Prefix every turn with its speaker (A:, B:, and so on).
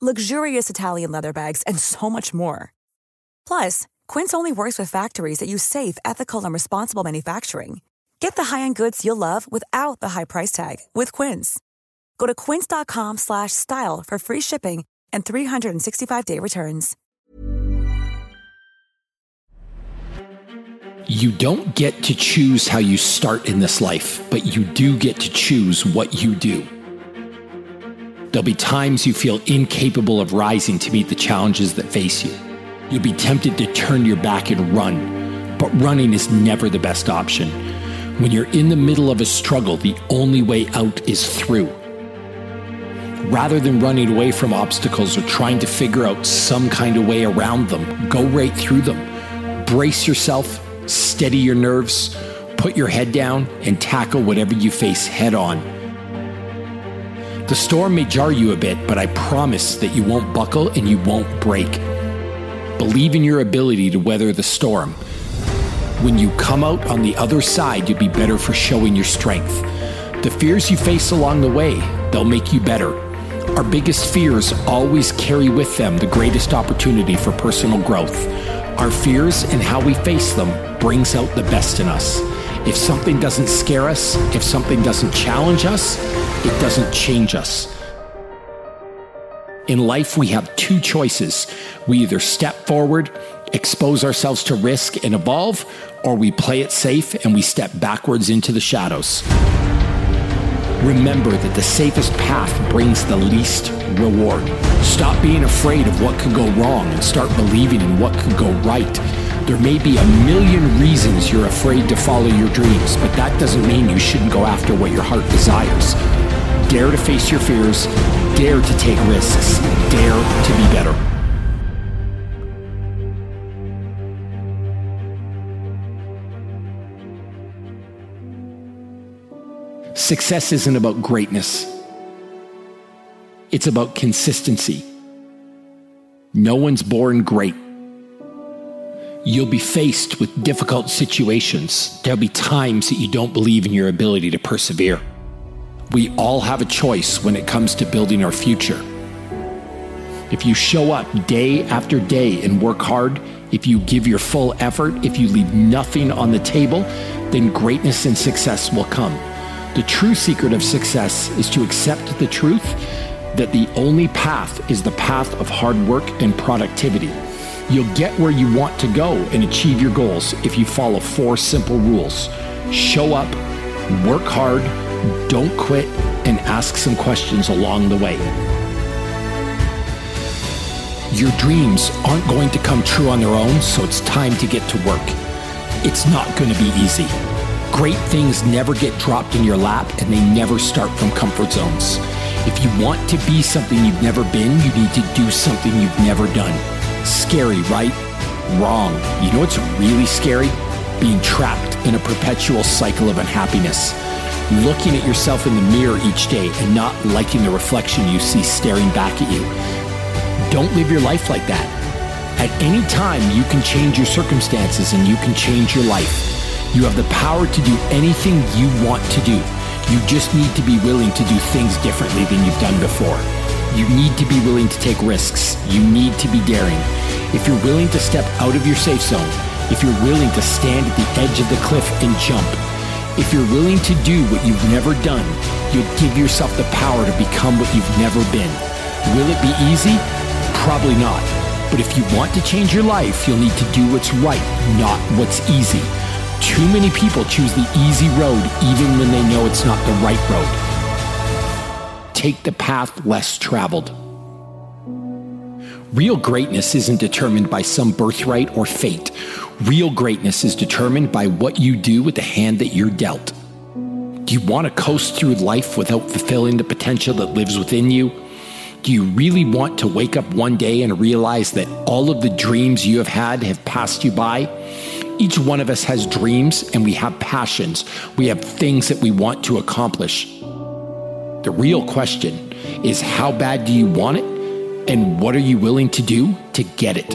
A: luxurious Italian leather bags, and so much more. Plus, Quince only works with factories that use safe, ethical, and responsible manufacturing. Get the high-end goods you'll love without the high price tag with Quince. Go to quince.com/style for free shipping and 365-day returns.
B: You don't get to choose how you start in this life, but you do get to choose what you do. There'll be times you feel incapable of rising to meet the challenges that face you. You'll be tempted to turn your back and run, but running is never the best option. When you're in the middle of a struggle, the only way out is through. Rather than running away from obstacles or trying to figure out some kind of way around them, go right through them. Brace yourself, steady your nerves, put your head down, and tackle whatever you face head on. The storm may jar you a bit, but I promise that you won't buckle and you won't break. Believe in your ability to weather the storm. When you come out on the other side, you'll be better for showing your strength. The fears you face along the way, they'll make you better. Our biggest fears always carry with them the greatest opportunity for personal growth. Our fears and how we face them brings out the best in us. If something doesn't scare us, if something doesn't challenge us, it doesn't change us. In life, we have two choices. We either step forward, expose ourselves to risk and evolve, or we play it safe and we step backwards into the shadows. Remember that the safest path brings the least reward. Stop being afraid of what could go wrong and start believing in what could go right. There may be a million reasons you're afraid to follow your dreams, but that doesn't mean you shouldn't go after what your heart desires. Dare to face your fears, dare to take risks, dare to be better. Success isn't about greatness. It's about consistency. No one's born great. You'll be faced with difficult situations. There'll be times that you don't believe in your ability to persevere. We all have a choice when it comes to building our future. If you show up day after day and work hard, if you give your full effort, if you leave nothing on the table, then greatness and success will come. The true secret of success is to accept the truth that the only path is the path of hard work and productivity. You'll get where you want to go and achieve your goals if you follow four simple rules show up, work hard, don't quit, and ask some questions along the way. Your dreams aren't going to come true on their own, so it's time to get to work. It's not going to be easy. Great things never get dropped in your lap, and they never start from comfort zones. If you want to be something you've never been, you need to do something you've never done. Scary, right? Wrong. You know what's really scary? Being trapped in a perpetual cycle of unhappiness. Looking at yourself in the mirror each day and not liking the reflection you see staring back at you. Don't live your life like that. At any time, you can change your circumstances and you can change your life. You have the power to do anything you want to do. You just need to be willing to do things differently than you've done before. You need to be willing to take risks. You need to be daring. If you're willing to step out of your safe zone, if you're willing to stand at the edge of the cliff and jump, if you're willing to do what you've never done, you'll give yourself the power to become what you've never been. Will it be easy? Probably not. But if you want to change your life, you'll need to do what's right, not what's easy. Too many people choose the easy road even when they know it's not the right road. Take the path less traveled. Real greatness isn't determined by some birthright or fate. Real greatness is determined by what you do with the hand that you're dealt. Do you want to coast through life without fulfilling the potential that lives within you? Do you really want to wake up one day and realize that all of the dreams you have had have passed you by? Each one of us has dreams and we have passions. We have things that we want to accomplish. The real question is how bad do you want it? And what are you willing to do to get it?